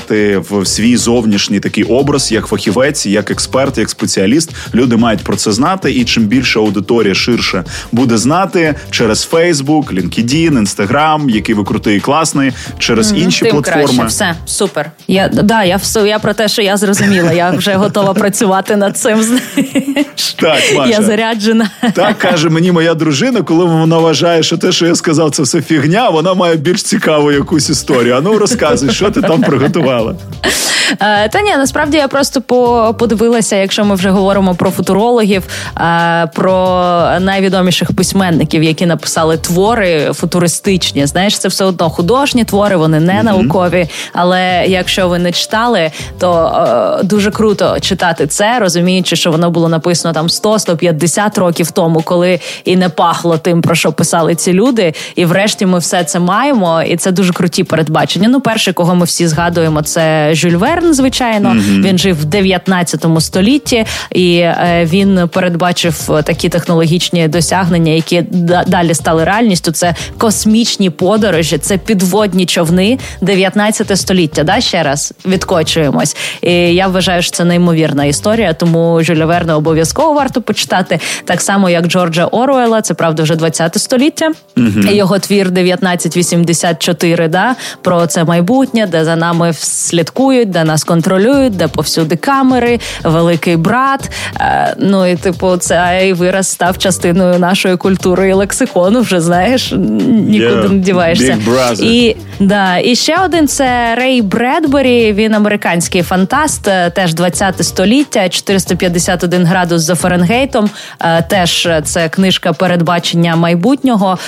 в свій зовнішній такий образ, як фахівець, як експерт, як спеціаліст. Люди мають про це знати, і чим більше аудиторія ширше буде знати через Facebook, LinkedIn, Instagram, який ви крутий і класний, через mm-hmm. інші Тим платформи. Краще. Все супер. Я да, я все я про те, що я зрозуміла. Я вже готова працювати над цим. Так, Маша. Я заряджена. Так каже мені моя дружина, коли вона вважає, що те, що я сказав, це все фігня. Вона має більш цікаву якусь історію. А ну розказуй, що ти там приготувала. Е, та ні, насправді я просто подивилася, якщо ми вже говоримо про футурологів, е, про найвідоміших письменників, які написали твори футуристичні. Знаєш, це все одно художні твори, вони не наукові. Але якщо ви не читали, то е, дуже круто читати це, розуміючи, що воно було написано там 100-150 років тому, коли і не пахло тим, про що писали ці люди. І врешті ми все це маємо, і це дуже круті передбачення. Ну, перший, кого ми всі згадуємо, це Жюль Верн, звичайно. Mm-hmm. Він жив в 19 столітті, і е, він передбачив такі технологічні досягнення, які далі стали реальністю. Це космічні подорожі, це підводні човни 19 століття. Да, ще раз відкочуємось. І я вважаю, що це неймовірна історія, тому Жюля Верна обов'язково варто почитати. Так само, як Джорджа Оруела, це правда вже 20 століття. Mm-hmm. Його твір 1984, да, про це майбутнє, де за нами слідкують, де нас контролюють, де повсюди камери, великий брат. Е, ну і типу, цей вираз став частиною нашої культури і лексикону. Вже знаєш, нікуди yeah, не діваєшся. І да, і ще один це Рей Бредбері. Він американський фантаст, е, теж 20 століття, 451 градус за Фаренгейтом. Е, теж це книжка передбачення майбутнього,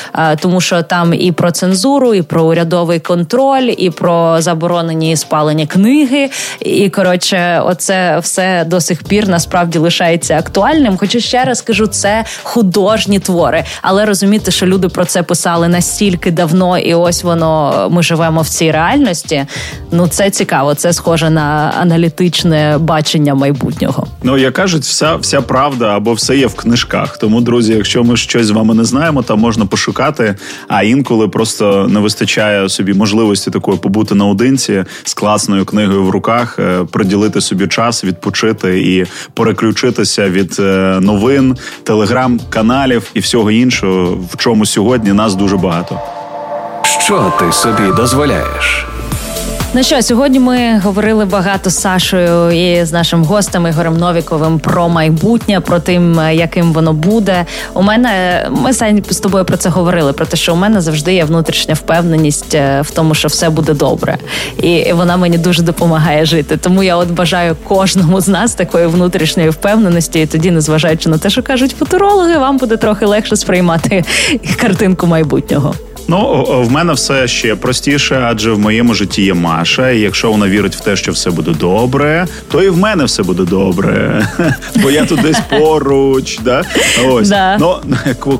тому що там і про цензуру, і про урядовий контроль, і про заборонені спалення книги. І коротше, оце все до сих пір насправді лишається актуальним. Хоча ще раз кажу, це художні твори, але розуміти, що люди про це писали настільки давно, і ось воно ми живемо в цій реальності. Ну це цікаво. Це схоже на аналітичне бачення майбутнього. Ну як кажуть, вся вся правда або все є в книжках. Тому, друзі, якщо ми щось з вами не знаємо, там можна пошукати. А інколи просто не вистачає собі можливості такої побути наодинці з класною книгою в руках, е, приділити собі час, відпочити і переключитися від е, новин, телеграм-каналів і всього іншого, в чому сьогодні нас дуже багато. Що ти собі дозволяєш? Ну що, сьогодні ми говорили багато з Сашою і з нашим гостем Ігорем Новіковим про майбутнє, про тим, яким воно буде. У мене ми Сань, з тобою про це говорили. Про те, що у мене завжди є внутрішня впевненість е, в тому, що все буде добре, і вона мені дуже допомагає жити. Тому я от бажаю кожному з нас такої внутрішньої впевненості, і тоді, незважаючи на те, що кажуть футурологи, вам буде трохи легше сприймати картинку майбутнього. Ну в мене все ще простіше, адже в моєму житті є Маша. І якщо вона вірить в те, що все буде добре, то і в мене все буде добре. Бо я тут десь поруч. Да? Ось да. ну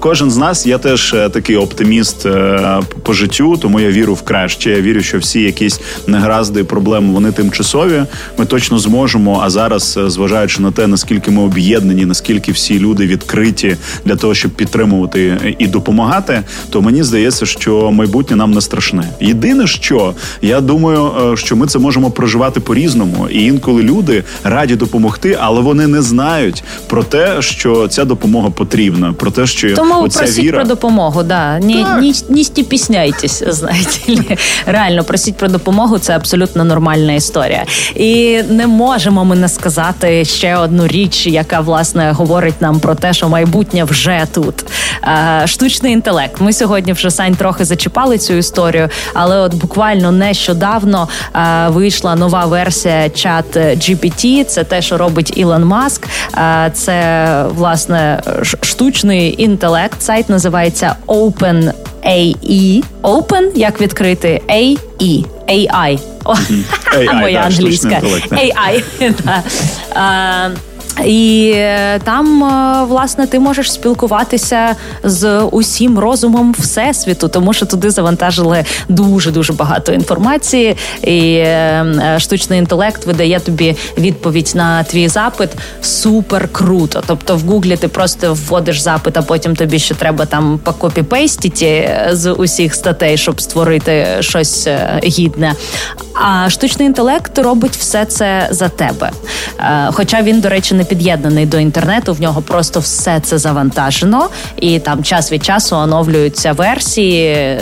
кожен з нас я теж е, такий оптиміст е, по життю, тому я вірю в краще. Я вірю, що всі якісь негаразди, проблеми вони тимчасові. Ми точно зможемо. А зараз, е, зважаючи на те, наскільки ми об'єднані, наскільки всі люди відкриті для того, щоб підтримувати і допомагати, то мені здається, що що майбутнє нам не страшне. Єдине, що я думаю, е, що ми це можемо проживати по-різному, і інколи люди раді допомогти, але вони не знають про те, що ця допомога потрібна. Про те, що тому оця просіть віра... про допомогу. Да ні, ні, ні стіпісняйтесь, знаєте. Реально просіть про допомогу. Це абсолютно нормальна історія, і не можемо ми не сказати ще одну річ, яка власне говорить нам про те, що майбутнє вже тут. Штучний інтелект. Ми сьогодні вже сань трохи зачіпали цю історію, але от буквально нещодавно е, вийшла нова версія чат GPT. Це те, що робить Ілон Маск. Е, це власне штучний інтелект. Сайт називається OpenAE. Open, як відкрити AE. AI. AI Моя англійська. AI. І е, там, е, власне, ти можеш спілкуватися з усім розумом всесвіту, тому що туди завантажили дуже дуже багато інформації, і е, штучний інтелект видає тобі відповідь на твій запит супер круто. Тобто, в Гуглі ти просто вводиш запит, а потім тобі ще треба там покопіпейстіті з усіх статей, щоб створити щось гідне. А штучний інтелект робить все це за тебе. Хоча він, до речі, не під'єднаний до інтернету, в нього просто все це завантажено, і там час від часу оновлюються версії,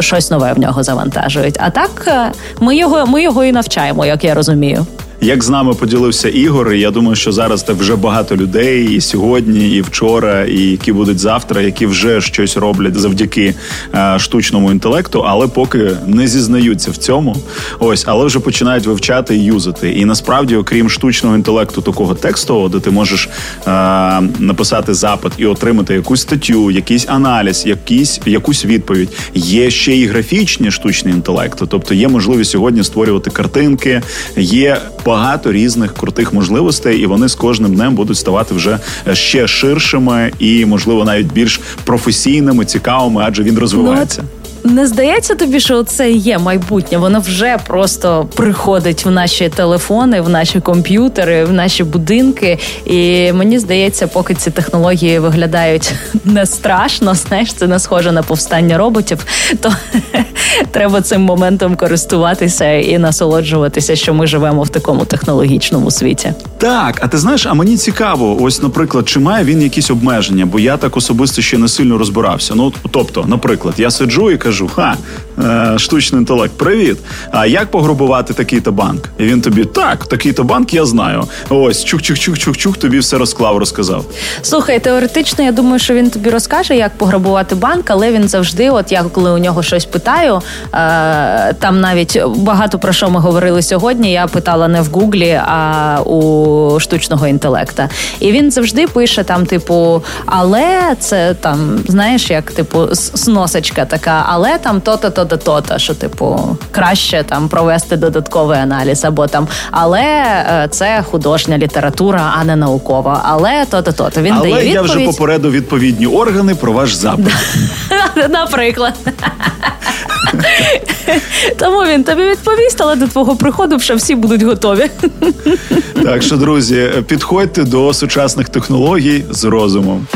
щось нове в нього завантажують. А так е, ми його, ми його і навчаємо, як я розумію. Як з нами поділився Ігор, я думаю, що зараз вже багато людей, і сьогодні, і вчора, і які будуть завтра, які вже щось роблять завдяки е, штучному інтелекту, але поки не зізнаються в цьому. Ось, але вже починають вивчати і юзати. І насправді, окрім штучного інтелекту, такого текстового, де ти можеш е, написати запит і отримати якусь статтю, якийсь аналіз, якийсь якусь відповідь. Є ще і графічні штучні інтелекти, тобто є можливість сьогодні створювати картинки, є багато різних крутих можливостей, і вони з кожним днем будуть ставати вже ще ширшими і, можливо, навіть більш професійними, цікавими, адже він розвивається. Не здається тобі, що це є майбутнє. Воно вже просто приходить в наші телефони, в наші комп'ютери, в наші будинки. І мені здається, поки ці технології виглядають не страшно, знаєш, це не схоже на повстання роботів, то треба цим моментом користуватися і насолоджуватися, що ми живемо в такому технологічному світі. Так, а ти знаєш, а мені цікаво, ось, наприклад, чи має він якісь обмеження, бо я так особисто ще не сильно розбирався. Ну тобто, наприклад, я сиджу і кажу кажу: ха, штучний інтелект. Привіт. А як пограбувати такий-то банк? І він тобі так, такий-то банк я знаю. Ось чух-чух-чух-чух-чух, тобі все розклав, розказав. Слухай, теоретично, я думаю, що він тобі розкаже, як пограбувати банк, але він завжди, от я коли у нього щось питаю, е, там навіть багато про що ми говорили сьогодні. Я питала не в Гуглі, а у штучного інтелекта. І він завжди пише там, типу, але це там, знаєш, як типу сносочка така, але там то-то, то-то, то-то, що типу краще там провести додатковий аналіз, або там, але е, це художня література, а не наукова. Але то-то, то-то. Він Але дає я вже попереду відповідні органи про ваш запит. Наприклад. Тому він тобі відповість, але до твого приходу вже всі будуть готові. Так що, друзі, підходьте до сучасних технологій з розумом.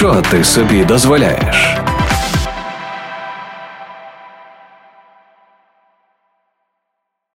Що ти собі дозволяєш?